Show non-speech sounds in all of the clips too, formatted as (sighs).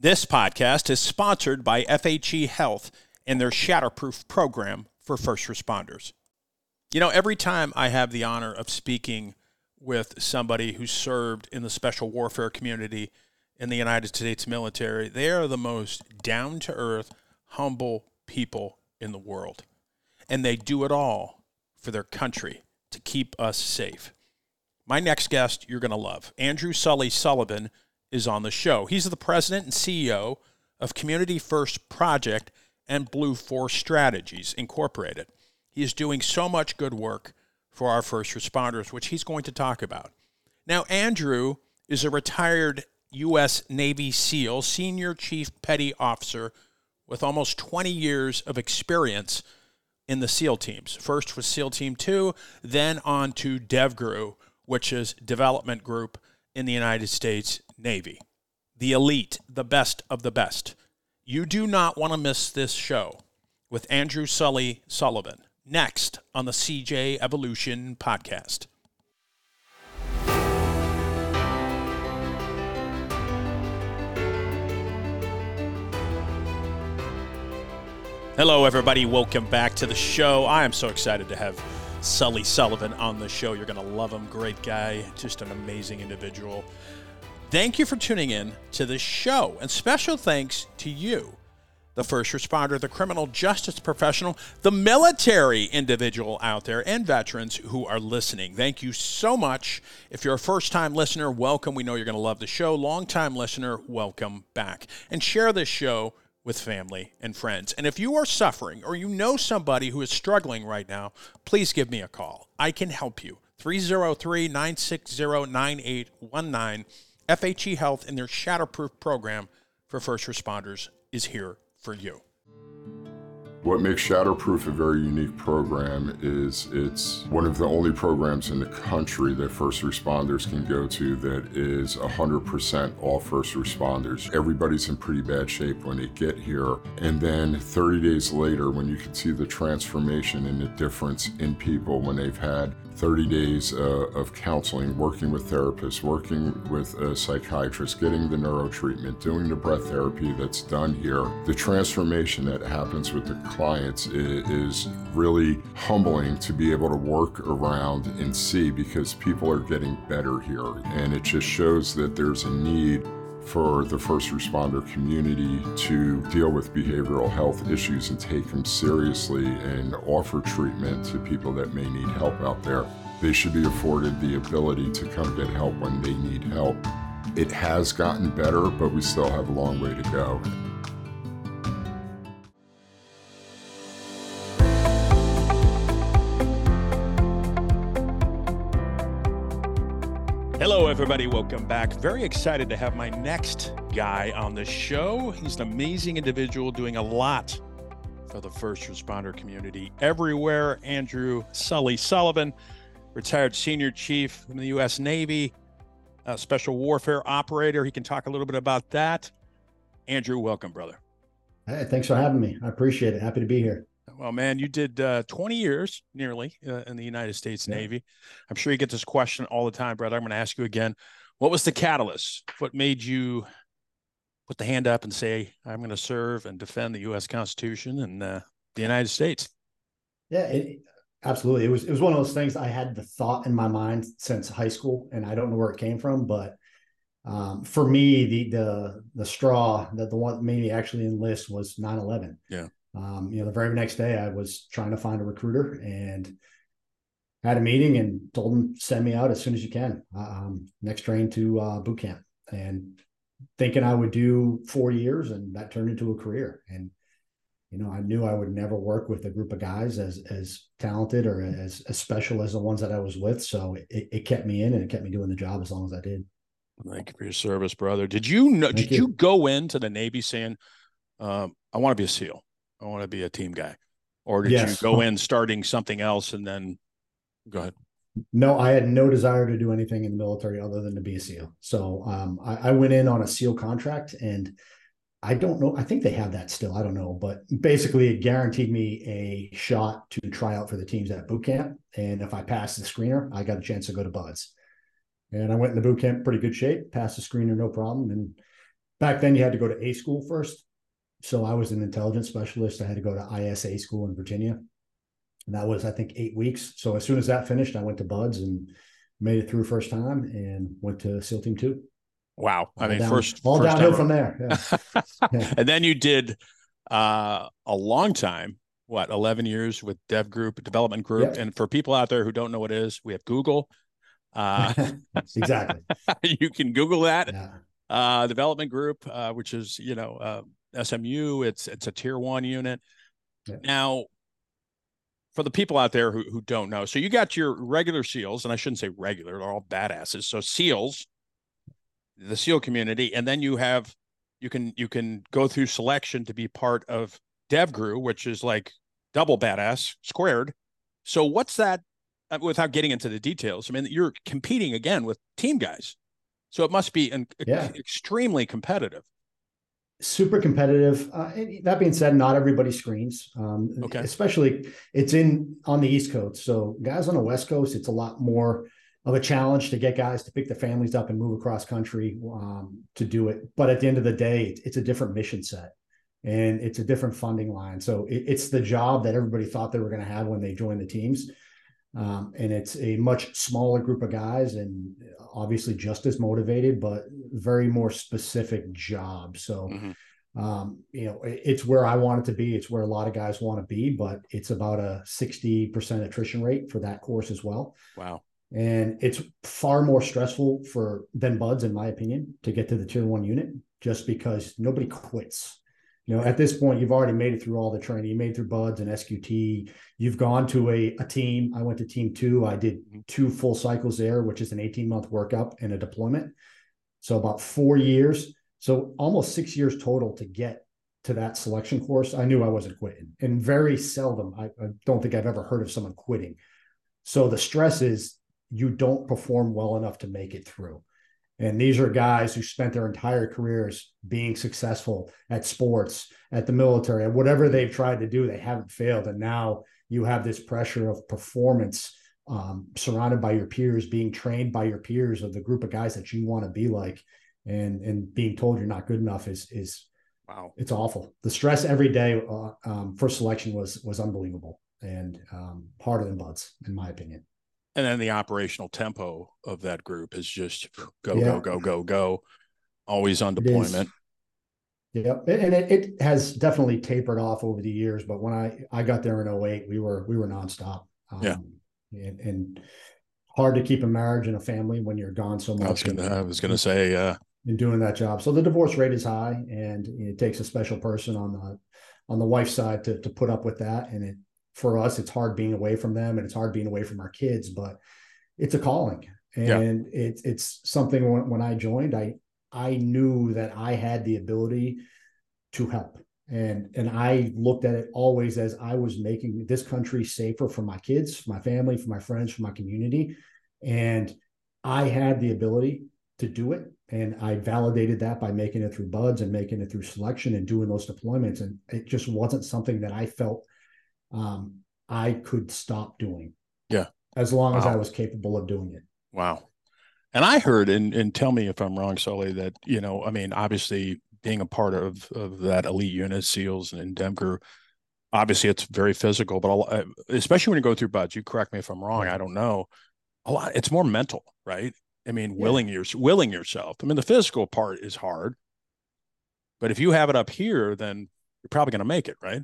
This podcast is sponsored by FHE Health and their Shatterproof program for first responders. You know, every time I have the honor of speaking with somebody who served in the special warfare community in the United States military, they are the most down to earth, humble people in the world. And they do it all for their country to keep us safe. My next guest you're going to love. Andrew Sully Sullivan is on the show. He's the president and CEO of Community First Project and Blue Force Strategies Incorporated. He is doing so much good work for our first responders, which he's going to talk about. Now, Andrew is a retired U.S. Navy SEAL, Senior Chief Petty Officer with almost 20 years of experience in the SEAL teams. First was SEAL Team 2, then on to DevGRU, which is Development Group in the United States Navy. The elite, the best of the best. You do not want to miss this show with Andrew Sully Sullivan next on the CJ Evolution podcast. Hello, everybody. Welcome back to the show. I am so excited to have Sully Sullivan on the show. You're going to love him. Great guy, just an amazing individual. Thank you for tuning in to this show, and special thanks to you, the first responder, the criminal justice professional, the military individual out there, and veterans who are listening. Thank you so much. If you're a first time listener, welcome. We know you're going to love the show. Long time listener, welcome back. And share this show with family and friends. And if you are suffering or you know somebody who is struggling right now, please give me a call. I can help you. 303 960 9819. FHE Health and their Shatterproof program for first responders is here for you. What makes Shatterproof a very unique program is it's one of the only programs in the country that first responders can go to that is 100% all first responders. Everybody's in pretty bad shape when they get here. And then 30 days later, when you can see the transformation and the difference in people when they've had 30 days uh, of counseling, working with therapists, working with a psychiatrist, getting the neuro treatment, doing the breath therapy that's done here. The transformation that happens with the clients is, really humbling to be able to work around and see because people are getting better here. And it just shows that there's a need for the first responder community to deal with behavioral health issues and take them seriously and offer treatment to people that may need help out there. They should be afforded the ability to come get help when they need help. It has gotten better, but we still have a long way to go. Everybody. Welcome back. Very excited to have my next guy on the show. He's an amazing individual doing a lot for the first responder community everywhere. Andrew Sully Sullivan, retired senior chief in the U.S. Navy, special warfare operator. He can talk a little bit about that. Andrew, welcome, brother. Hey, thanks for having me. I appreciate it. Happy to be here. Well, man, you did uh, 20 years nearly uh, in the United States yeah. Navy. I'm sure you get this question all the time, brother. I'm going to ask you again. What was the catalyst? What made you put the hand up and say, I'm going to serve and defend the U.S. Constitution and uh, the United States? Yeah, it, absolutely. It was it was one of those things I had the thought in my mind since high school, and I don't know where it came from, but um, for me, the the the straw that the one that made me actually enlist was 9/11. Yeah um, you know, the very next day I was trying to find a recruiter and had a meeting and told him send me out as soon as you can. Um, next train to uh, boot camp and thinking I would do four years and that turned into a career. And, you know, I knew I would never work with a group of guys as, as talented or as, as special as the ones that I was with. So it, it kept me in and it kept me doing the job as long as I did. Thank you for your service, brother. Did you know, Thank did you. you. go into the Navy saying, um, I want to be a SEAL? I want to be a team guy? Or did yes. you go in starting something else and then go ahead? No, I had no desire to do anything in the military other than to be a SEAL. So um, I, I, went in on a SEAL contract and I don't know. I think they have that still. I don't know. But basically, it guaranteed me a shot to try out for the teams at boot camp. And if I passed the screener, I got a chance to go to BUD/S. And I went into boot camp pretty good shape, passed the screener, no problem. And back then you had to go to A school first. So I was an intelligence specialist. I had to go to ISA school in Virginia. And that was, I think, eight weeks. So as soon as that finished, I went to BUD/S and made it through first time and went to SEAL Team Two. Wow. I mean, down, first all first downhill from there. Yeah. (laughs) Yeah. and then you did uh, a long time, what, 11 years with Dev Group, Development Group. Yep. And for people out there who don't know what it is, we have Google. Uh, (laughs) (laughs) exactly. you can Google that. Yeah. Uh, development Group, uh, which is, you know, uh, SMU, it's, it's a tier one unit. Yeah. Now, for the people out there who, who don't know, so you got your regular SEALs, and I shouldn't say regular, they're all badasses. So SEALs, the SEAL community, and then you have you can you can go through selection to be part of DevGru, which is like double badass squared. So what's that? uh, Without getting into the details, I mean, you're competing again with team guys, so it must be an, Yeah. extremely competitive. Super competitive. Uh, that being said, not everybody screens. Um, Okay. Especially, it's in on the East Coast. So guys on the West Coast, it's a lot more of a challenge to get guys to pick their families up and move across country um, to do it. But at the end of the day, it's, a different mission set and it's a different funding line. So it, it's the job that everybody thought they were going to have when they joined the teams. Um, and it's a much smaller group of guys and obviously just as motivated, but very more specific job. So, Mhm. um, you know, it- it's where I want it to be. It's where a lot of guys want to be, but it's about a 60% attrition rate for that course as well. Wow. And it's far more stressful for than BUD/S, in my opinion, to get to the tier one unit, just because nobody quits. You know, at this point, you've already made it through all the training. You made it through BUD/S and SQT. You've gone to a, a team. I went to team two. I did mm-hmm. two full cycles there, which is an 18 month workup and a deployment. So about four years. So almost six years total to get to that selection course. I knew I wasn't quitting. And very seldom, I, I don't think I've ever heard of someone quitting. So the stress is you don't perform well enough to make it through. And these are guys who spent their entire careers being successful at sports, at the military, at whatever they've tried to do, they haven't failed. And now you have this pressure of performance um, surrounded by your peers, being trained by your peers of the group of guys that you want to be like, and and being told you're not good enough is is Wow. it's awful. The stress every day uh, um, for selection was was unbelievable and um, harder than BUD/S, in my opinion. And then the operational tempo of that group is just go, Yeah. go, go, go, go. Always on deployment. Yeah, and it, it has definitely tapered off over the years. But when I I got there in 08, we were we were nonstop. Um, Yeah. and, and hard to keep a marriage and a family when you're gone so much. I was gonna and- I was gonna say uh in doing that job. So the divorce rate is high, and it takes a special person on the on the wife's side to to put up with that. And it for us, it's hard being away from them, and it's hard being away from our kids. But it's a calling, Yeah. and it's it's something. When, when I joined, I I knew that I had the ability to help. And and I looked at it always as I was making this country safer for my kids, for my family, for my friends, for my community. And I had the ability to do it. And I validated that by making it through BUD/S and making it through selection and doing those deployments. And it just wasn't something that I felt um, I could stop doing. Yeah. As long as I was capable of doing it. Wow. And I heard, and, and tell me if I'm wrong, Sully, that, you know, I mean, obviously being a part of, of that elite unit, SEALs and Denver, obviously it's very physical, but a lot, especially when you go through BUD/S, you correct me if I'm wrong. I don't know. A lot, it's more mental, right? I mean, Yeah. willing your, willing yourself. I mean, the physical part is hard, but if you have it up here, then you're probably going to make it, right?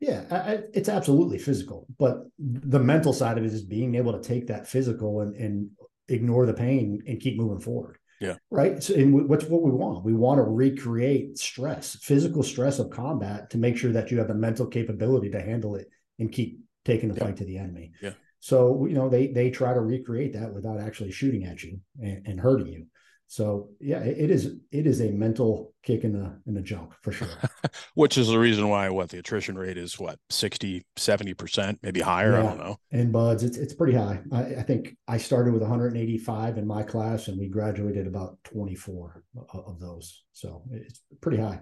Yeah, I, it's absolutely physical, but the mental side of it is being able to take that physical and, and ignore the pain and keep moving forward. Yeah. Right. So, and we- what's what we want? We want to recreate stress, physical stress of combat, to make sure that you have the mental capability to handle it and keep taking the Yeah. fight to the enemy. Yeah. So you know they they try to recreate that without actually shooting at you and, and hurting you. So yeah, it, is it is a mental kick in the in the junk for sure. (laughs) Which is the reason why what the attrition rate is what 60, 70%, maybe higher. I don't know. and BUD/S it's it's pretty high I, I think i started with 185 in my class and we graduated about 24 of, those so it's pretty high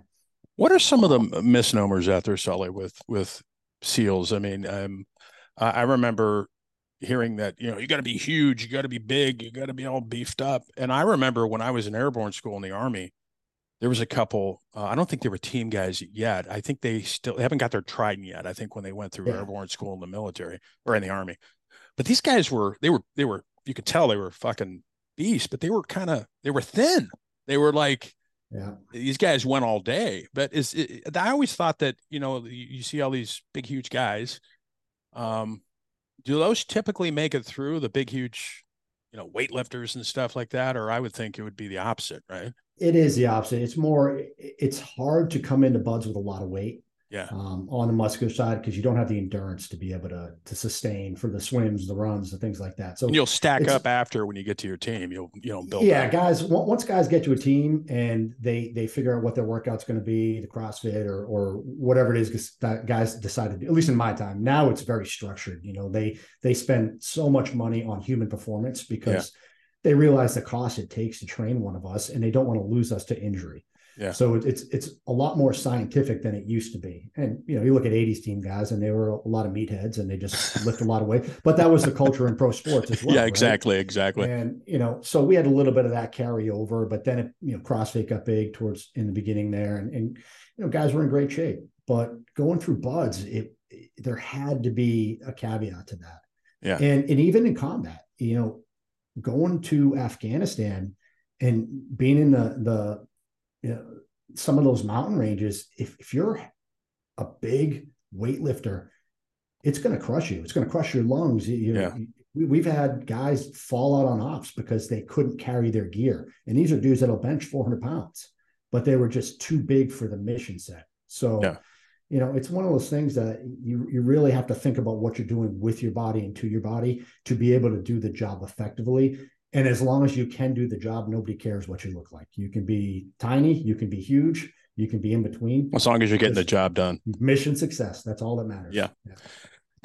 What are some of the misnomers out there, Sully, with with seals? I mean, um, I remember hearing that you know you got to be huge, you got to be big, you got to be all beefed up. And I remember when I was in airborne school in the army, there was a couple. Uh, I don't think they were team guys yet. I think they still they haven't got their trident yet. I think when they went through yeah. airborne school in the military or in the army, but these guys were they were they were you could tell they were fucking beasts, but they were kind of they were thin. They were like yeah. These guys went all day, but is it, I always thought that you know you, you see all these big huge guys. Um, do those typically make it through the big huge, you know, weightlifters and stuff like that, or I would think it would be the opposite, right? It is the opposite. It's more. It's hard to come into BUD/S with a lot of weight yeah. Um, on the muscular side because you don't have the endurance to be able to to sustain for the swims the runs the things like that. So and you'll stack up after when you get to your team. You'll you know build yeah guys once guys get to a team and they they figure out what their workout's going to be the crossfit or or whatever it is that guys decided at least in my time now it's very structured you know they they spend so much money on human performance because yeah. they realize the cost it takes to train one of us and they don't want to lose us to injury yeah. So it's it's a lot more scientific than it used to be. And you know, you look at 80s team guys and they were a lot of meatheads and they just (laughs) lift a lot of weight. But that was the culture in pro sports as (laughs) well. Yeah, exactly, right? exactly. And you know, so we had a little bit of that carryover, but then it, you know, CrossFit got big towards in the beginning there and, and you know, guys were in great shape. But going through BUD/S, it, it there had to be a caveat to that. Yeah. And and even in combat, you know, going to Afghanistan and being in the the you know, some of those mountain ranges, if, if you're a big weightlifter, it's going to crush you. It's going to crush your lungs. You, yeah. You, we, have had guys fall out on ops because they couldn't carry their gear. And these are dudes that'll bench 400 pounds, but they were just too big for the mission set. So, yeah. you know, it's one of those things that you, you really have to think about what you're doing with your body and to your body to be able to do the job effectively. And as long as you can do the job, nobody cares what you look like. You can be tiny, you can be huge, you can be in between. As long as you're getting the job done. Mission success. That's all that matters. Yeah. yeah.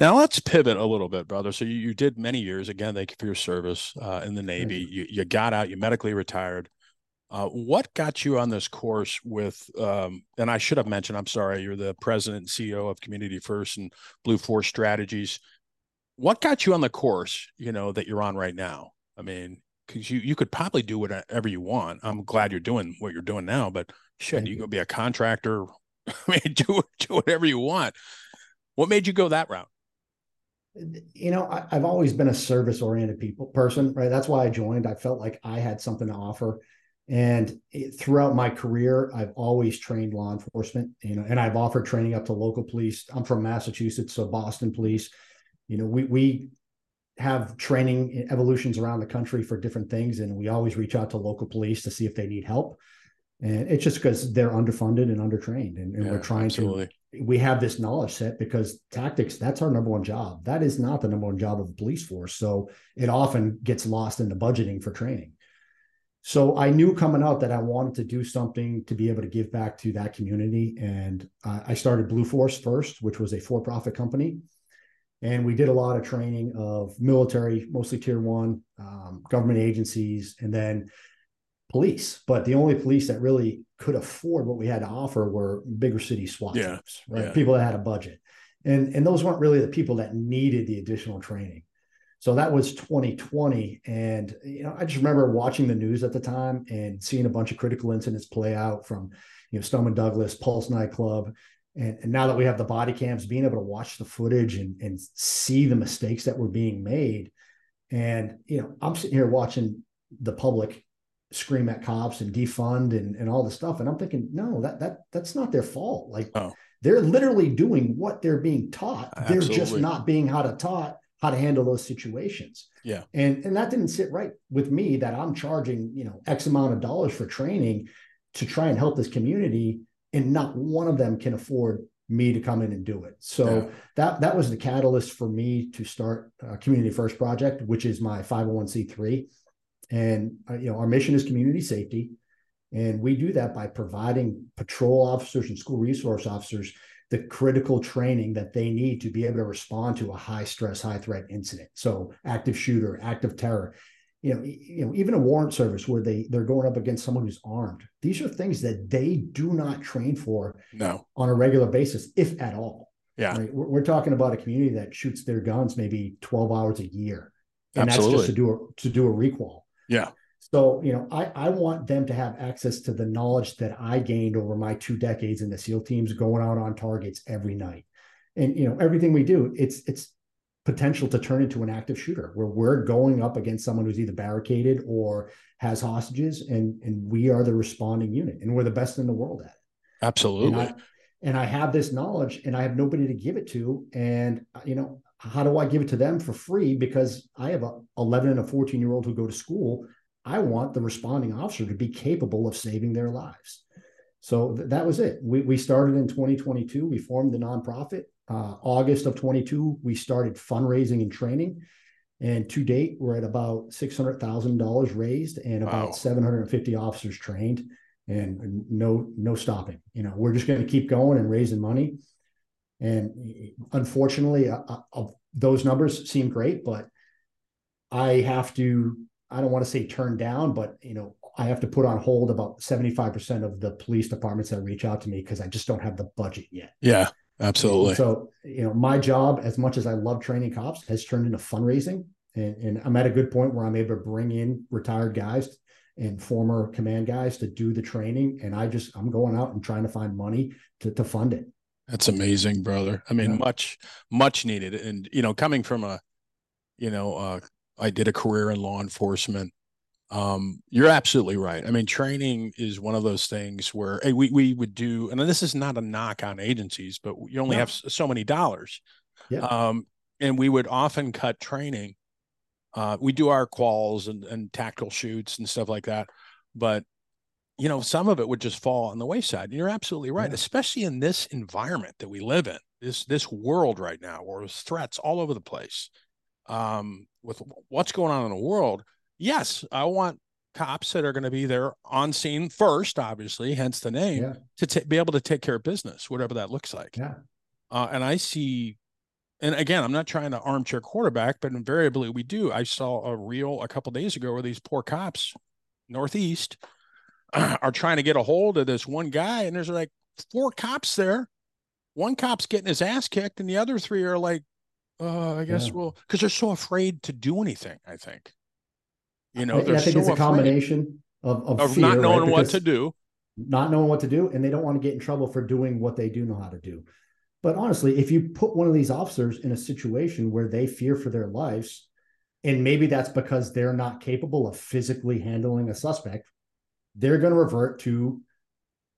Now let's pivot a little bit, brother. So you, you did many years. Again, thank you for your service uh, in the Navy. You. you. You, got out. You medically retired. Uh, what got you on this course with? Um, and I should have mentioned. I'm sorry. You're the president and CEO of Community First and Blue Force Strategies. What got you on the course? You know that you're on right now. I mean, because you you could probably do whatever you want. I'm glad you're doing what you're doing now, but shit, you, you go be a contractor. (laughs) I mean, do do whatever you want. What made you go that route? You know, I, have always been a service oriented people person, right? That's why I joined. I felt like I had something to offer. And it, throughout my career, I've always trained law enforcement, you know, and I've offered training up to local police. I'm from Massachusetts, so Boston police. You know, we we have training evolutions around the country for different things, and we always reach out to local police to see if they need help. And it's just because they're underfunded and undertrained, and, and yeah, we're trying absolutely. to. We have this knowledge set because tactics. That's our number one job. That is not the number one job of the police force. So it often gets lost in the budgeting for training. So I knew coming out that I wanted to do something to be able to give back to that community, and uh, I started Blue Force first, which was a for-profit company and we did a lot of training of military, mostly tier one, um, government agencies, and then police. But the only police that really could afford what we had to offer were bigger city SWAT yeah. teams, right? Yeah. People that had a budget, and and those weren't really the people that needed the additional training. So that was 2020, and you know I just remember watching the news at the time and seeing a bunch of critical incidents play out from you know Stoneman Douglas, Pulse nightclub, and, and now that we have the body cams, being able to watch the footage and, and see the mistakes that were being made. And, you know, I'm sitting here watching the public scream at cops and defund and, and all this stuff. And I'm thinking, no, that that that's not their fault. Like oh. they're literally doing what they're being taught. Absolutely. They're just not being how to taught how to handle those situations. Yeah. And and that didn't sit right with me that I'm charging, you know, X amount of dollars for training to try and help this community and not one of them can afford me to come in and do it. So yeah. that that was the catalyst for me to start a Community First Project, which is my 501c3. And uh, you know, our mission is community safety, and we do that by providing patrol officers and school resource officers the critical training that they need to be able to respond to a high stress, high threat incident. So active shooter, active terror you know, you know, even a warrant service where they they're going up against someone who's armed. These are things that they do not train for no on a regular basis, if at all. Yeah, right? we're, we're, talking about a community that shoots their guns maybe twelve hours a year, and Absolutely. that's just to do a to do a recall. Yeah. So, you know, I, I want them to have access to the knowledge that I gained over my two decades in the SEAL teams, going out on targets every night. And, you know, everything we do, it's, it's potential to turn into an active shooter where we're going up against someone who's either barricaded or has hostages and, and we are the responding unit and we're the best in the world at it. Absolutely. And I, and I have this knowledge and I have nobody to give it to. And, you know, how do I give it to them for free? Because I have a 11 and a 14 year old who go to school. I want the responding officer to be capable of saving their lives. So th- that was it. We, we started in 2022. We formed the nonprofit. Uh, August of 22, we started fundraising and training. And to date, we're at about $600,000 raised and about wow. 750 officers trained and no no stopping. You know, we're just going to keep going and raising money. And unfortunately, uh, uh, those numbers seem great, but I have to. I don't want to say turn down, but you know, I have to put on hold about 75% of the police departments that reach out to me because I just don't have the budget yet. Yeah, absolutely. So, you know, my job, as much as I love training cops, has turned into fundraising. And, and I'm at a good point where I'm able to bring in retired guys and former command guys to do the training. And I just, I'm going out and trying to find money to, to fund it. That's amazing, brother. I mean, yeah. much, much needed. And, you know, coming from a, you know, uh, I did a career in law enforcement. Um, you're absolutely right. I mean, training is one of those things where hey, we we would do, and this is not a knock on agencies, but you only no. have so many dollars. Yeah. Um, and we would often cut training uh, we do our quals and, and tactical shoots and stuff like that, but you know, some of it would just fall on the wayside. And you're absolutely right, yeah. especially in this environment that we live in, this this world right now, where there's threats all over the place. Um, with what's going on in the world, yes, I want cops that are going to be there on scene first, obviously, hence the name, yeah. to t- be able to take care of business, whatever that looks like. Yeah. Uh, and I see and again, I'm not trying to armchair quarterback, but invariably we do. I saw a reel a couple days ago where these poor cops, Northeast, (clears throat) are trying to get a hold of this one guy, and there's like four cops there. One cop's getting his ass kicked, and the other three are like, uh, I guess yeah. well, because they're so afraid to do anything. I think, you know, I, I think so it's a combination of, of, of fear, not knowing right? what to do, not knowing what to do, and they don't want to get in trouble for doing what they do know how to do. But honestly, if you put one of these officers in a situation where they fear for their lives, and maybe that's because they're not capable of physically handling a suspect, they're going to revert to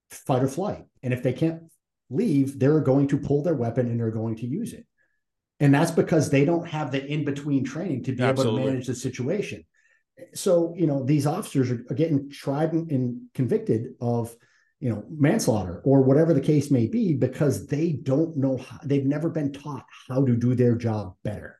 fight or flight. And if they can't leave, they're going to pull their weapon and they're going to use it. And that's because they don't have the in between training to be Absolutely. able to manage the situation. So, you know, these officers are, getting tried and, and convicted of you know manslaughter or whatever the case may be because they don't know how they've never been taught how to do their job better.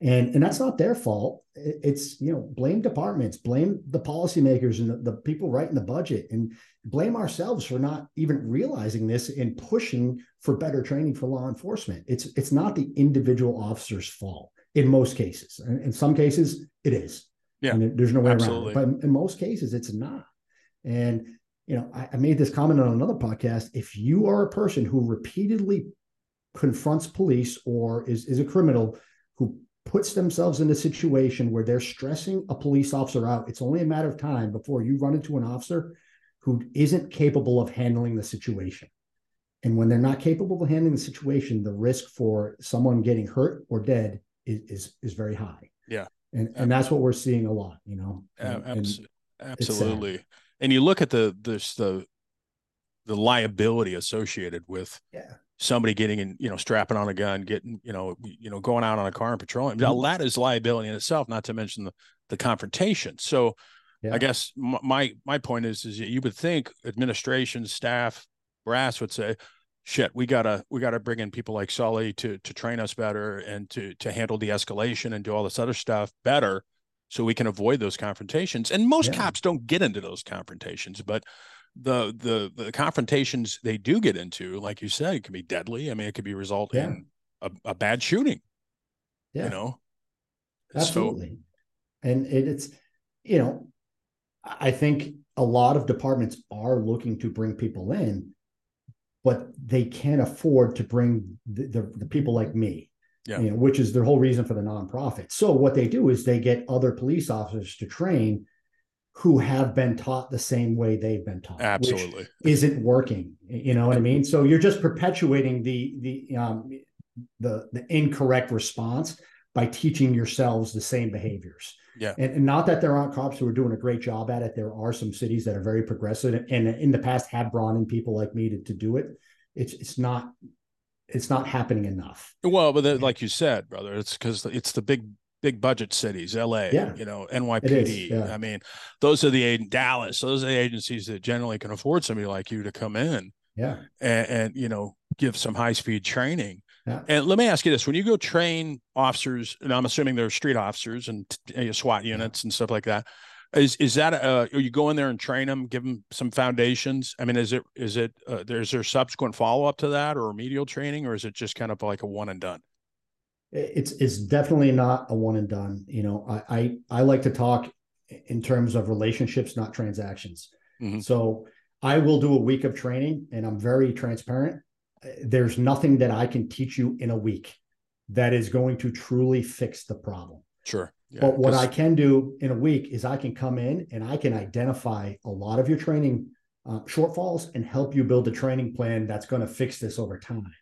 And and that's not their fault. It's you know blame departments blame the policymakers and the, the people writing the budget and blame ourselves for not even realizing this and pushing for better training for law enforcement. It's it's not the individual officer's fault in most cases. And in some cases it is yeah and there's no way absolutely. around it but in most cases it's not and you know, I, I made this comment on another podcast. If you are a person who repeatedly confronts police or is, is a criminal who puts themselves in a situation where they're stressing a police officer out, it's only a matter of time before you run into an officer who isn't capable of handling the situation. And when they're not capable of handling the situation, the risk for someone getting hurt or dead is is, is very high. Yeah. And and that's what we're seeing a lot, you know. And, Abs- absolutely and you look at the this the the liability associated with yeah somebody getting in you know strapping on a gun getting you know you know going out on a car and patrolling mm-hmm. that is liability in itself not to mention the the confrontation so yeah. i guess my my point is is you would think administration staff brass would say shit we gotta we gotta bring in people like sully to to train us better and to to handle the escalation and do all this other stuff better so we can avoid those confrontations. And most yeah. cops don't get into those confrontations, but the the the confrontations they do get into, like you said, it can be deadly. I mean, it could be result yeah. in a, a, bad shooting. Yeah. You know? Absolutely. So, and it, it's, you know, I think a lot of departments are looking to bring people in, but they can't afford to bring the, the, the people like me yeah. you know, which is the whole reason for the nonprofit. So what they do is they get other police officers to train who have been taught the same way they've been taught. Absolutely. Isn't working. You know what I mean? So you're just perpetuating the the um the the incorrect response by teaching yourselves the same behaviors. Yeah. And, and, not that there aren't cops who are doing a great job at it. There are some cities that are very progressive and in the past have brought in people like me to, to do it. It's it's not it's not happening enough. Well, but the, like you said, brother, it's because it's the big big budget cities, LA, yeah. you know, NYPD. Yeah. I mean, those are the Dallas. Those are the agencies that generally can afford somebody like you to come in. Yeah. And, and you know, give some high speed training. Yeah. And let me ask you this: When you go train officers, and I'm assuming they're street officers and uh, SWAT units and stuff like that, is is that uh are you go in there and train them give them some foundations? I mean is it is it uh, there's there subsequent follow-up to that or remedial training or is it just kind of like a one and done? It's it's definitely not a one and done. You know i i, I like to talk in terms of relationships not transactions. Mm-hmm. so i will do a week of training and i'm very transparent there's nothing that i can teach you in a week that is going to truly fix the problem sure yeah, but what I can do in a week is I can come in and I can identify a lot of your training uh, shortfalls and help you build a training plan that's going to fix this over time.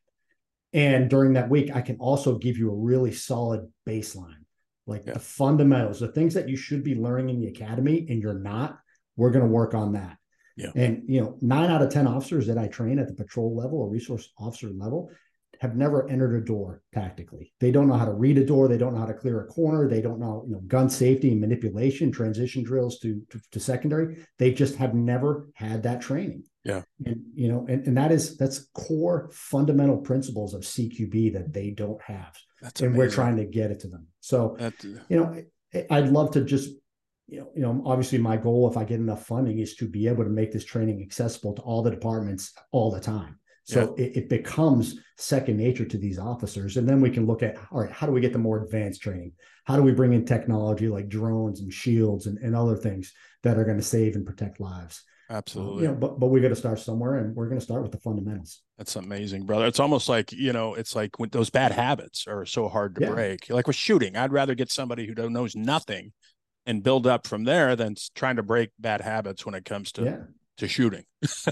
And during that week, I can also give you a really solid baseline, like yeah. the fundamentals, the things that you should be learning in the academy and you're not. We're going to work on that. Yeah. And you know, nine out of ten officers that I train at the patrol level or resource officer level, have never entered a door tactically. They don't know how to read a door. They don't know how to clear a corner. They don't know, you know, gun safety and manipulation, transition drills to, to, to secondary. They just have never had that training. Yeah. And, you know, and, and that is, that's core fundamental principles of CQB that they don't have. That's and amazing. we're trying to get it to them. So, that's, you know, I'd love to just, you know, you know, obviously my goal, if I get enough funding is to be able to make this training accessible to all the departments all the time. So yeah. it, it, becomes second nature to these officers. And then we can look at, all right, how do we get the more advanced training? How do we bring in technology like drones and shields and, and other things that are going to save and protect lives? Absolutely. You know, but but we got to start somewhere, and we're going to start with the fundamentals. That's amazing, brother. It's almost like you know, it's like when those bad habits are so hard to yeah. break. Like with shooting, I'd rather get somebody who knows nothing and build up from there than trying to break bad habits when it comes to yeah. to shooting. (laughs)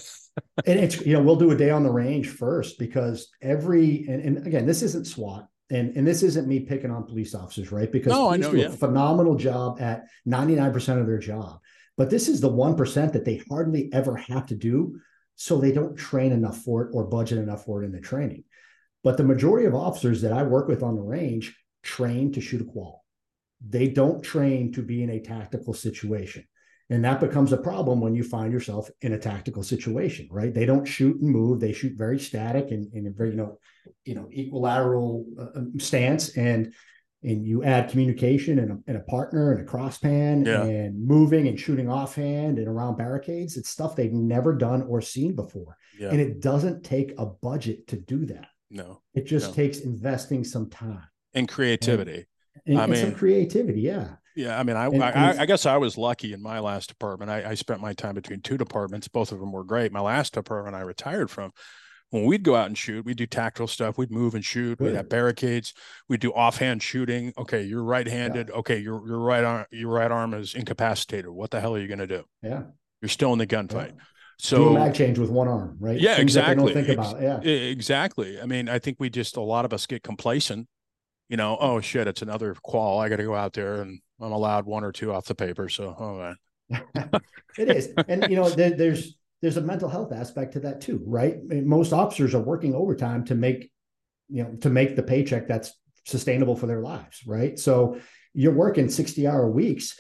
and it's you know we'll do a day on the range first because every and, and again this isn't SWAT and and this isn't me picking on police officers right because no, police know, do yeah. a phenomenal job at 99% of their job but this is the 1% that they hardly ever have to do so they don't train enough for it or budget enough for it in the training but the majority of officers that I work with on the range train to shoot a qual they don't train to be in a tactical situation and that becomes a problem when you find yourself in a tactical situation, right? They don't shoot and move; they shoot very static and in a very you know, you know, equilateral uh, um, stance. And and you add communication and a, and a partner and a cross pan yeah. and moving and shooting offhand and around barricades. It's stuff they've never done or seen before, yeah. and it doesn't take a budget to do that. No, it just no. takes investing some time and creativity. And, I mean, some creativity, yeah. Yeah, I mean, I, And- I, I guess I was lucky in my last department. I, I spent my time between two departments. Both of them were great. My last department I retired from. When we'd go out and shoot, we'd do tactical stuff. We'd move and shoot. We'd have barricades. We'd do offhand shooting. Okay, you're right-handed. Okay, your your right arm your right arm is incapacitated. What the hell are you going to do? Yeah. You're still in the yeah. gunfight. do So mag change with one arm, right? Yeah, Things exactly. Don't think Ex- about. Yeah. Exactly. I mean, I think we just a lot of us get complacent. You know, oh shit, it's another qual. I got to go out there and I'm allowed one or two off the paper. So, oh man. (laughs) it is, and you know, there, there's there's a mental health aspect to that too, right? I mean, most officers are working overtime to make, you know, to make the paycheck that's sustainable for their lives, right? So you're working sixty hour weeks.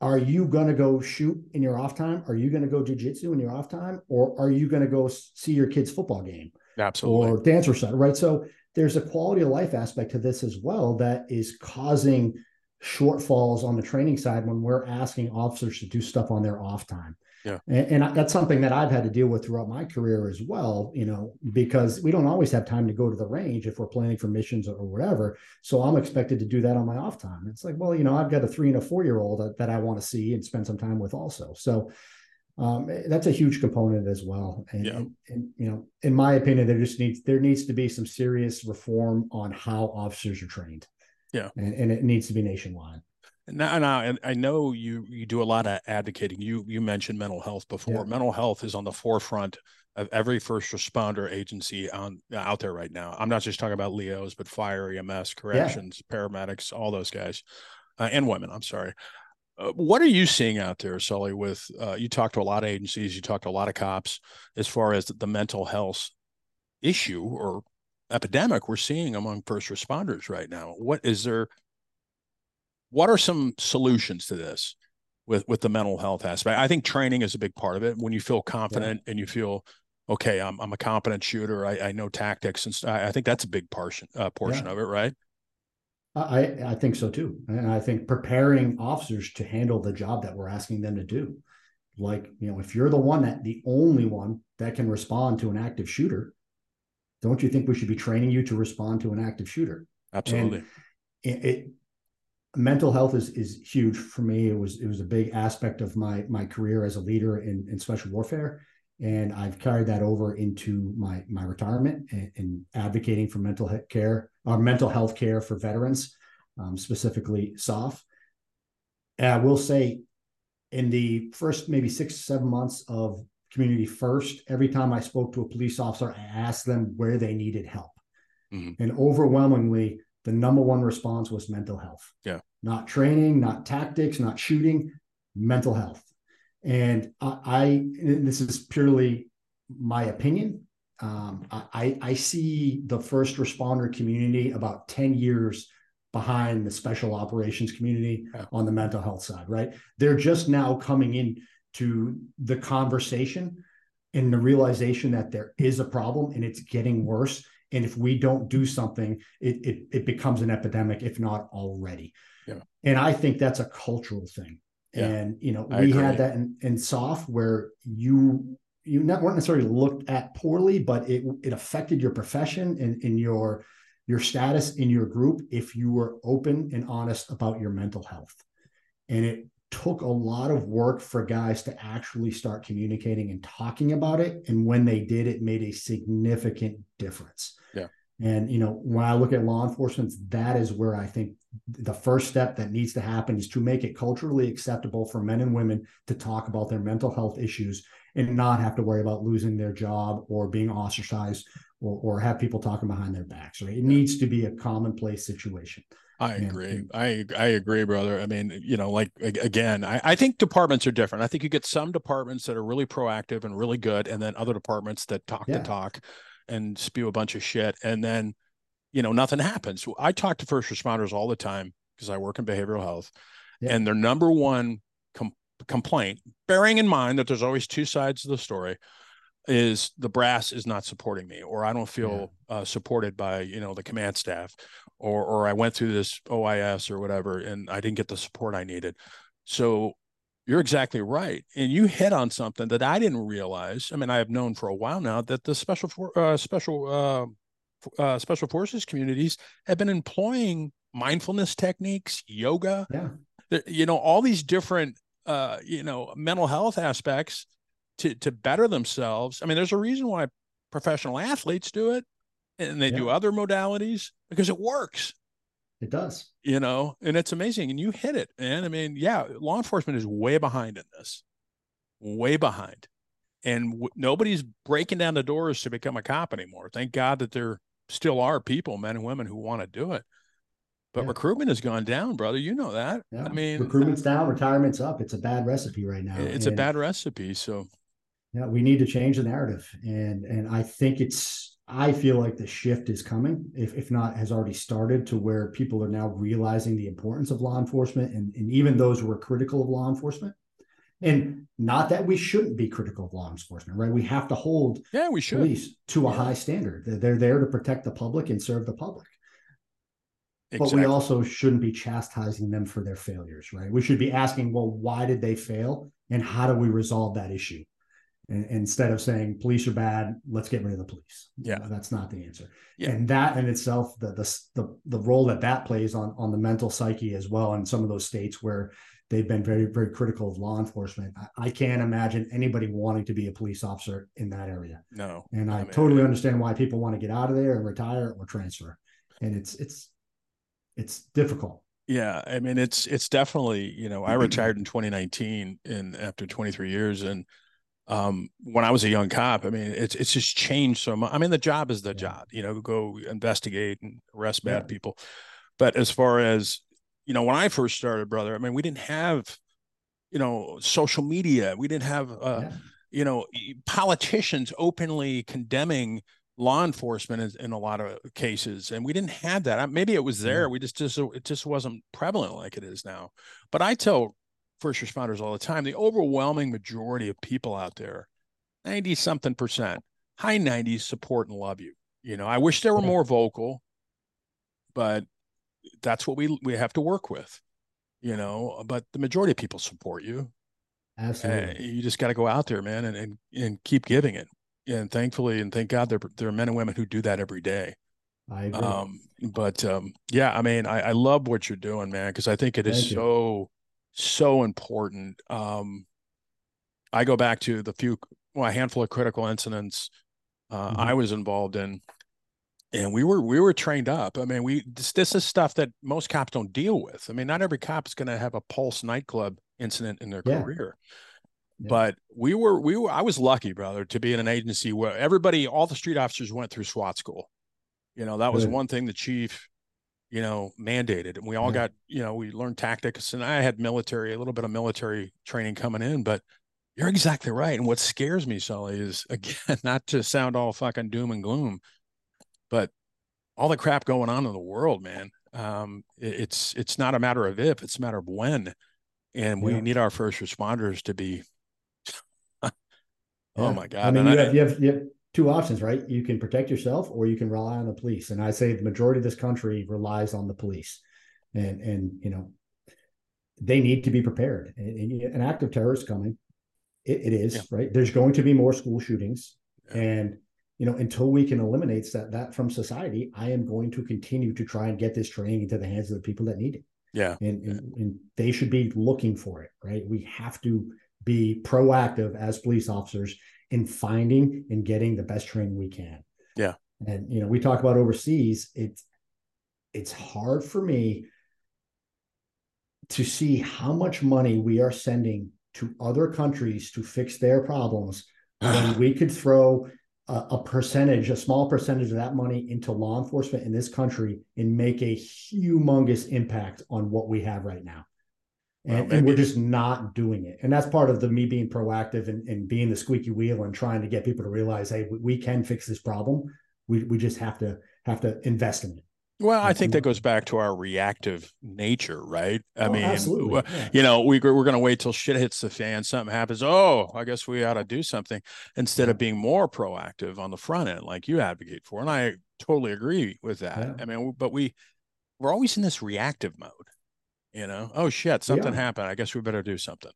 Are you going to go shoot in your off time? Are you going to go jujitsu in your off time, or are you going to go see your kid's football game? Absolutely. or dance recital, right? So there's a quality of life aspect to this as well that is causing shortfalls on the training side when we're asking officers to do stuff on their off time. Yeah. And, and that's something that I've had to deal with throughout my career as well, you know, because we don't always have time to go to the range if we're planning for missions or whatever. So I'm expected to do that on my off time. It's like, well, you know, I've got a three and a four year old that, that I want to see and spend some time with also. So um, that's a huge component as well. And, Yeah. and, and, you know, in my opinion, there just needs there needs to be some serious reform on how officers are trained. Yeah. and, and it needs to be nationwide. Now, now, and I know you you do a lot of advocating. You you mentioned mental health before. Yeah. Mental health is on the forefront of every first responder agency on out there right now. I'm not just talking about LEOs, but fire, EMS, corrections, yeah. paramedics, all those guys, uh, and women. I'm sorry. Uh, what are you seeing out there, Sully? With uh, you talk to a lot of agencies, you talk to a lot of cops, as far as the mental health issue or epidemic we're seeing among first responders right now. What is there? What are some solutions to this with with the mental health aspect? I think training is a big part of it. When you feel confident yeah. and you feel okay, I'm I'm a competent shooter. I, I know tactics and I, I think that's a big portion uh, portion yeah. of it, right? I I think so too, and I think preparing officers to handle the job that we're asking them to do, like you know, if you're the one that the only one that can respond to an active shooter, don't you think we should be training you to respond to an active shooter? Absolutely. It, it, mental health is is huge for me. It was it was a big aspect of my my career as a leader in, in special warfare, and I've carried that over into my my retirement and, advocating for mental health care or uh, mental health care for veterans, um, specifically SOF. And I will say, in the first maybe six seven months of community first. Every time I spoke to a police officer, I asked them where they needed help. Mm-hmm. And overwhelmingly, the number one response was mental health. Yeah. Not training, not tactics, not shooting, mental health. And I, I this is purely my opinion. Um, I, I see the first responder community about 10 years behind the special operations community on the mental health side, right? They're just now coming in to the conversation and the realization that there is a problem and it's getting worse. And if we don't do something, it it, it becomes an epidemic, if not already. Yeah. And I think that's a cultural thing. Yeah. And you know, I we agree. had that in, in SOF where you you not weren't necessarily looked at poorly, but it it affected your profession and in your your status in your group if you were open and honest about your mental health. And it took a lot of work for guys to actually start communicating and talking about it. And when they did, it made a significant difference. Yeah. And, you know, when I look at law enforcement, that is where I think the first step that needs to happen is to make it culturally acceptable for men and women to talk about their mental health issues and not have to worry about losing their job or being ostracized or, or have people talking behind their backs, right? It needs to be a commonplace situation. I agree. I I agree, brother. I mean, you know, like again, I, I think departments are different. I think you get some departments that are really proactive and really good, and then other departments that talk yeah. the talk and spew a bunch of shit, and then you know nothing happens. I talk to first responders all the time because I work in behavioral health, yeah. and their number one com- complaint, bearing in mind that there's always two sides of the story, is the brass is not supporting me or i don't feel yeah. uh, supported by you know the command staff or or i went through this ois or whatever and i didn't get the support i needed so you're exactly right and you hit on something that i didn't realize i mean i have known for a while now that the special for, uh, special uh, uh, special forces communities have been employing mindfulness techniques yoga yeah you know all these different uh, you know mental health aspects to to better themselves. I mean, there's a reason why professional athletes do it and they yeah. do other modalities because it works. It does. You know, and it's amazing. And you hit it, man. I mean, yeah, law enforcement is way behind in this, way behind. And w- nobody's breaking down the doors to become a cop anymore. Thank God that there still are people, men and women, who want to do it. But yeah. recruitment has gone down, brother. You know that. Yeah. I mean, recruitment's down, retirement's up. It's a bad recipe right now. It's and, a bad recipe. So yeah, we need to change the narrative, and and I think it's I feel like the shift is coming, if if not has already started, to where people are now realizing the importance of law enforcement, and and even those who are critical of law enforcement, and not that we shouldn't be critical of law enforcement, right? We have to hold yeah we should police to a yeah. high standard. They're, they're there to protect the public and serve the public. Exactly. But we also shouldn't be chastising them for their failures, right? We should be asking, well, why did they fail, and how do we resolve that issue? And, instead of saying police are bad let's get rid of the police. Yeah. Uh, that's not the answer. Yeah. and that in itself the, the the the role that that plays on on the mental psyche as well in some of those states where they've been very very critical of law enforcement I, I can't imagine anybody wanting to be a police officer in that area. No. And i, I mean, totally understand why people want to get out of there and retire or transfer. And it's it's it's difficult. Yeah, I mean it's it's definitely you know I retired in 2019 and after 23 years and um when I was a young cop I mean it's it's just changed so much I mean the job is the yeah. job you know go investigate and arrest bad yeah. people but as far as you know when I first started brother I mean we didn't have you know social media we didn't have uh yeah. you know politicians openly condemning law enforcement in, in, a lot of cases and we didn't have that maybe it was there we just just it just wasn't prevalent like it is now but i tell first responders all the time the overwhelming majority of people out there 90 something percent high 90s support and love you. You know i wish they were more vocal but that's what we we have to work with you know but the majority of people support you. Absolutely. Uh, you just got to go out there man and, and and keep giving it. And thankfully and thank God there there are men and women who do that every day. I agree. Um, but um, yeah, I mean, I, I love what you're doing, man, because I think it is so so important. Um, I go back to the few, well, a handful of critical incidents uh, mm-hmm. I was involved in, and we were we were trained up. I mean, we this, this is stuff that most cops don't deal with. I mean, not every cop is going to have a Pulse nightclub incident in their yeah. career. But we were we were I was lucky, brother, to be in an agency where everybody, all the street officers went through SWAT school. You know, that was Good. one thing the chief, you know, mandated. And we all yeah. got, you know, we learned tactics and I had military, a little bit of military training coming in, but you're exactly right. And what scares me, Sully, is (laughs) again, not to sound all fucking doom and gloom, but all the crap going on in the world, man. Um, it's it's not a matter of if, it's a matter of when. And we need our first responders to be (laughs) Oh my God. I mean, you, I, have, you, have, you have two options, right? You can protect yourself or you can rely on the police. And I say the majority of this country relies on the police. And, and you know, they need to be prepared. And, an act of terror is coming. it, it is, yeah. right? There's going to be more school shootings. Yeah. And, you know, until we can eliminate that, that from society, I am going to continue to try and get this training into the hands of the people that need it. Yeah. And, and, and they should be looking for it, right? We have to be proactive as police officers in finding and getting the best training we can. Yeah. And you know, we talk about overseas, it's it's hard for me to see how much money we are sending to other countries to fix their problems when (sighs) we could throw a, a, percentage, a small percentage of that money into law enforcement in this country and make a humongous impact on what we have right now and, well, and, we're just not doing it. And that's part of the me being proactive and, and, being the squeaky wheel and trying to get people to realize hey we, we, can fix this problem. We, we just have to have to invest in it. Well i think that goes back to our reactive nature right? I oh, mean absolutely. Yeah. you know we, we're going to wait till shit hits the fan something happens oh i guess we ought to do something instead of being more proactive on the front end like you advocate for and i totally agree with that. Yeah. i mean but we we're always in this reactive mode you know? Oh shit something yeah. happened. I guess we better do something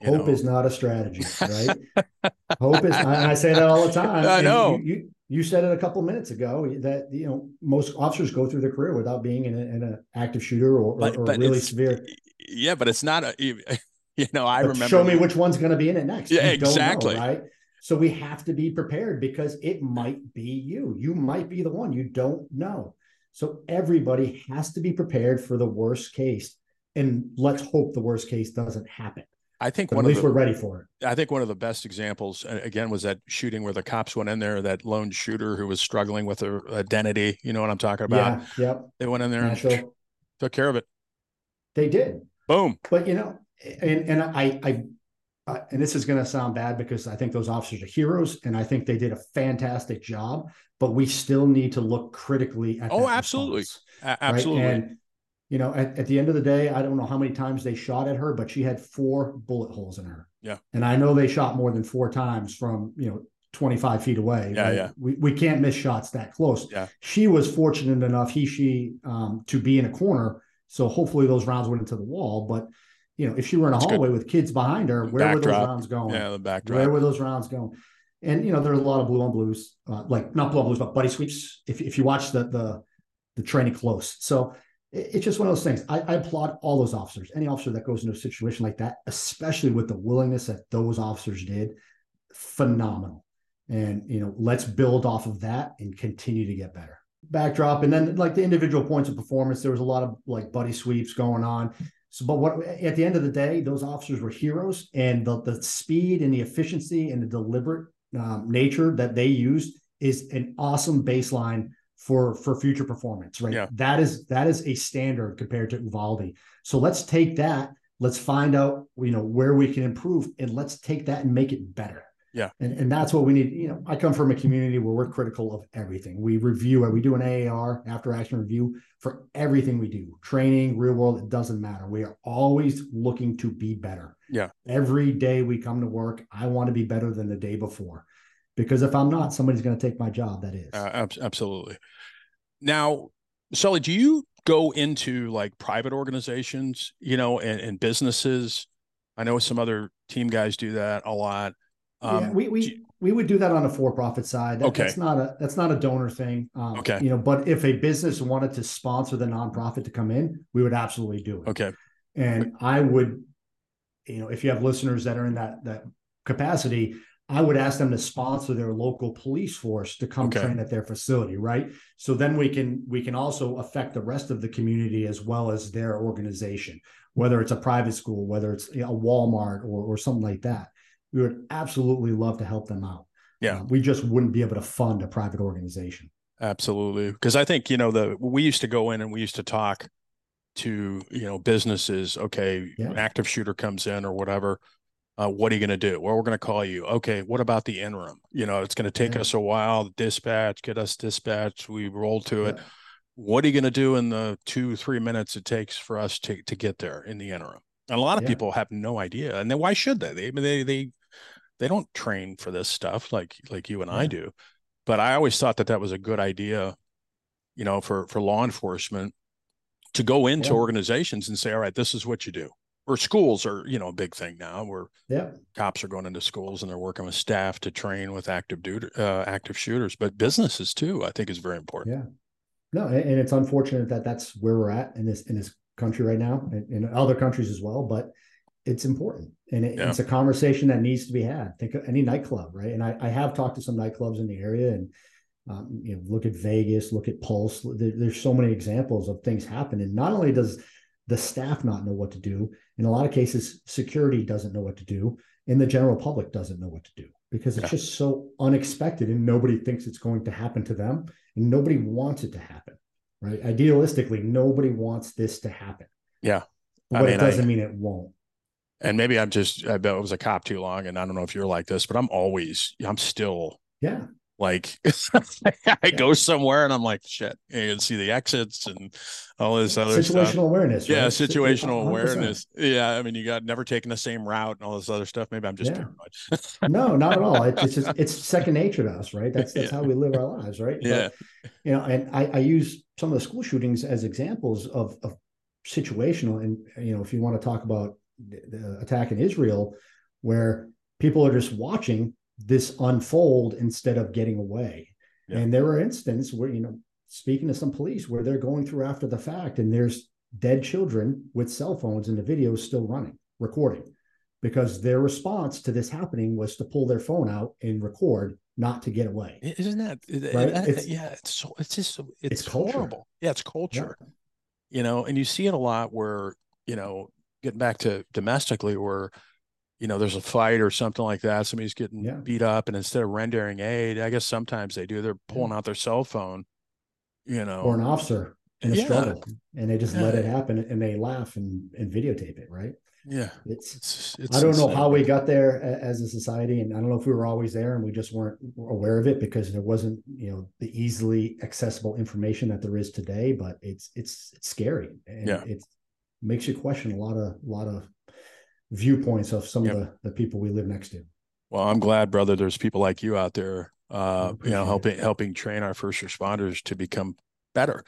you hope know? is not a strategy right? (laughs) Hope is I, say that all the time. I know you, you, you said it a couple minutes ago that you know most officers go through their career without being in, an active shooter or, but, or, or really severe. yeah but it's not a (laughs) you know i but remember show me which one's going to be in it next. Yeah exactly know, right? So we have to be prepared because it might be you. You might be the one. You don't know so everybody has to be prepared for the worst case. And let's hope the worst case doesn't happen. I think at least the, we're ready for it. I think one of the best examples, again, was that shooting where the cops went in there, that lone shooter who was struggling with their identity. You know what I'm talking about? Yeah. Yep. They went in there and took care of it. They did. Boom. But you know, and and I I uh, and this is going to sound bad because I think those officers are heroes and I think they did a fantastic job, but we still need to look critically at Oh, absolutely. Response, absolutely. Right? And you know, at, at the end of the day, I don't know how many times they shot at her, but she had four bullet holes in her. Yeah. And I know they shot more than four times from, you know, 25 feet away. Yeah, right? yeah. We, we can't miss shots that close. Yeah. She was fortunate enough, he, she, um, to be in a corner. So hopefully those rounds went into the wall. But you know, if she were in a That's hallway good. with kids behind her, where backdrop. were those rounds going? Yeah, the backdrop. Where were those rounds going? And you know, there's a lot of blue on blues, uh, like not blue on blues, but buddy sweeps. If if you watch the the the training close, so it, it's just one of those things. I, I applaud all those officers. Any officer that goes into a situation like that, especially with the willingness that those officers did, phenomenal. And you know, let's build off of that and continue to get better. backdrop, and then like the individual points of performance, there was a lot of like buddy sweeps going on. So, but what at the end of the day, those officers were heroes, and the the speed and the efficiency and the deliberate um, nature that they used is an awesome baseline for for future performance. Right? Yeah. That is that is a standard compared to Uvalde. So let's take that. Let's find out you know where we can improve, and let's take that and make it better. Yeah. And, and that's what we need. You know, I come from a community where we're critical of everything. We review it. We do an AAR after action review for everything we do. Training, real world, it doesn't matter. We are always looking to be better. Yeah. Every day we come to work, I want to be better than the day before. Because if I'm not, somebody's going to take my job. That is. Uh, ab- absolutely. Now, Sully, do you go into like private organizations, you know, and, and businesses? I know some other team guys do that a lot. Um, yeah, we we, you- we would do that on a for-profit side. That, Okay. That's not a that's not a donor thing. Um, Okay. You know, but if a business wanted to sponsor the nonprofit to come in, we would absolutely do it. okay. And I would, you know, if you have listeners that are in that that capacity, I would ask them to sponsor their local police force to come Okay. train at their facility, right? So then we can we can also affect the rest of the community as well as their organization, whether it's a private school, whether it's a Walmart or or something like that. We would absolutely love to help them out. Yeah. Uh, we just wouldn't be able to fund a private organization. Absolutely. Because I think, you know, the we used to go in and we used to talk to, you know, businesses, okay, Yeah. an active shooter comes in or whatever. Uh, what are you going to do? Well, we're going to call you. Okay, what about the interim? You know, it's going to take Yeah. us a while. Dispatch, get us dispatch. We roll to it. Yeah. What are you going to do in the two, three minutes it takes for us to to get there in the interim? And a lot of Yeah. people have no idea. And then why should they? They they they they don't train for this stuff like like you and I do. But I always thought that that was a good idea, you know, for for law enforcement to go into Yeah. organizations and say, all right, this is what you do. Or schools are, you know, a big thing now where Yeah. cops are going into schools and they're working with staff to train with active duty, uh, active shooters, but businesses too, I think is very important. Yeah. No, and, and it's unfortunate that that's where we're at in this in this country right now, and in other countries as well. But it's important, and it, Yeah. it's a conversation that needs to be had. Think of any nightclub, right? And I, I have talked to some nightclubs in the area, and um, you know, look at Vegas, look at Pulse. There, there's so many examples of things happening. Not only does the staff not know what to do, in a lot of cases, security doesn't know what to do, and the general public doesn't know what to do because it's Yeah. just so unexpected, and nobody thinks it's going to happen to them and nobody wants it to happen right idealistically nobody wants this to happen Yeah. but I mean, it doesn't mean it won't And maybe I'm just, I bet I was a cop too long and I don't know if you're like this, but I'm always, I'm still yeah like, (laughs) I go somewhere and I'm like, shit, you can see the exits and all this other situational stuff. awareness Yeah, right? situational 100%. awareness. Yeah, I mean, you got never taken the same route and all this other stuff. Maybe I'm just Yeah. paranoid. (laughs) no not at all it's, it's just it's second nature to us right that's that's Yeah. how we live our lives right Yeah. but, you know and I, I use some of the school shootings as examples of of situational and you know if you want to talk about the, attack in israel where people are just watching this unfold instead of getting away Yeah. and there were instances where you know speaking to some police where they're going through after the fact and there's dead children with cell phones and the video is still running recording because their response to this happening was to pull their phone out and record not to get away Isn't that, Right? it- It's- yeah, it's so, it's just, it's, it's horrible. Yeah, it's Yeah. culture. you know, and you see it a lot where, you know, getting back to domestically where, you know, there's a fight or something like that, somebody's getting Yeah. beat up, and instead of rendering aid, I guess sometimes they do, they're pulling out their cell phone, you know. or an officer in a Yeah. struggle and they just let it happen and they laugh and, and videotape it right yeah. it's It's, it's I don't know how we got there as a society, and I don't know if we were always there and we just weren't aware of it because there wasn't, you know, the easily accessible information that there is today. But it's it's it's scary, and Yeah. it makes you question a lot of a lot of viewpoints of some Yep. of the the people we live next to. Well, I'm glad, brother. There's people like you out there, uh, you know, appreciate it. helping helping train our first responders to become better,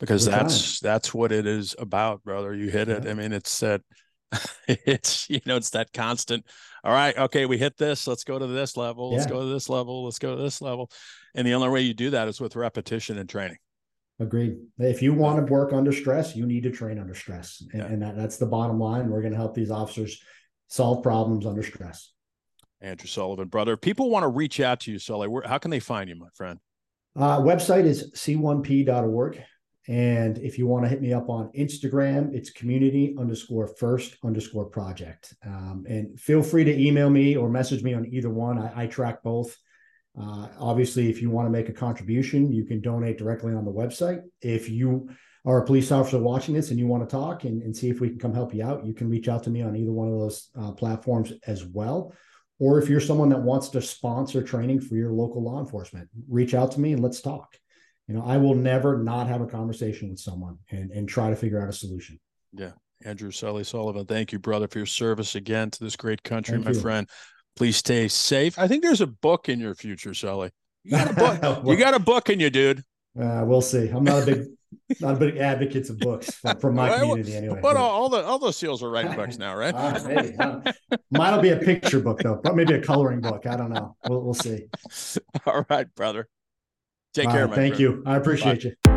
because that's that's what it is about, brother. You hit it. I mean, it's that, (laughs) it's you know, it's that constant. All right, okay, we hit this. Let's go to this level. Let's Yeah. go to this level. Let's go to this level. And the only way you do that is with repetition and training. Agreed. If you want to work under stress, you need to train under stress, and, Yeah. and that, that's the bottom line. We're going to help these officers solve problems under stress. Andrew Sullivan, brother. If people want to reach out to you, Sully. Where, how can they find you, my friend? Uh, website is c1p.org. And if you want to hit me up on Instagram, it's community underscore first underscore project. Um, and feel free to email me or message me on either one. I, I track both. Uh, obviously, if you want to make a contribution, you can donate directly on the website. If you are a police officer watching this and you want to talk and, and see if we can come help you out, you can reach out to me on either one of those uh, platforms as well. Or if you're someone that wants to sponsor training for your local law enforcement, reach out to me and let's talk. You know, I will never not have a conversation with someone and, and try to figure out a solution. Yeah. Andrew Sully Sullivan, thank you, brother, for your service again to this great country, Thank my you. friend. Please stay safe. I think there's a book in your future, Sully. You got a book. (laughs) you got a book in you, dude. Uh, we'll see. I'm not a big, (laughs) not a big advocate of books from, from my Well, community anyway. But all, all the all those seals are writing books now, right? Ah, maybe. Uh, Mine will be a picture book though, but maybe a coloring book. I don't know. We'll, we'll see. (laughs) all right, brother. Take All care, right, thank friend. you. I appreciate you.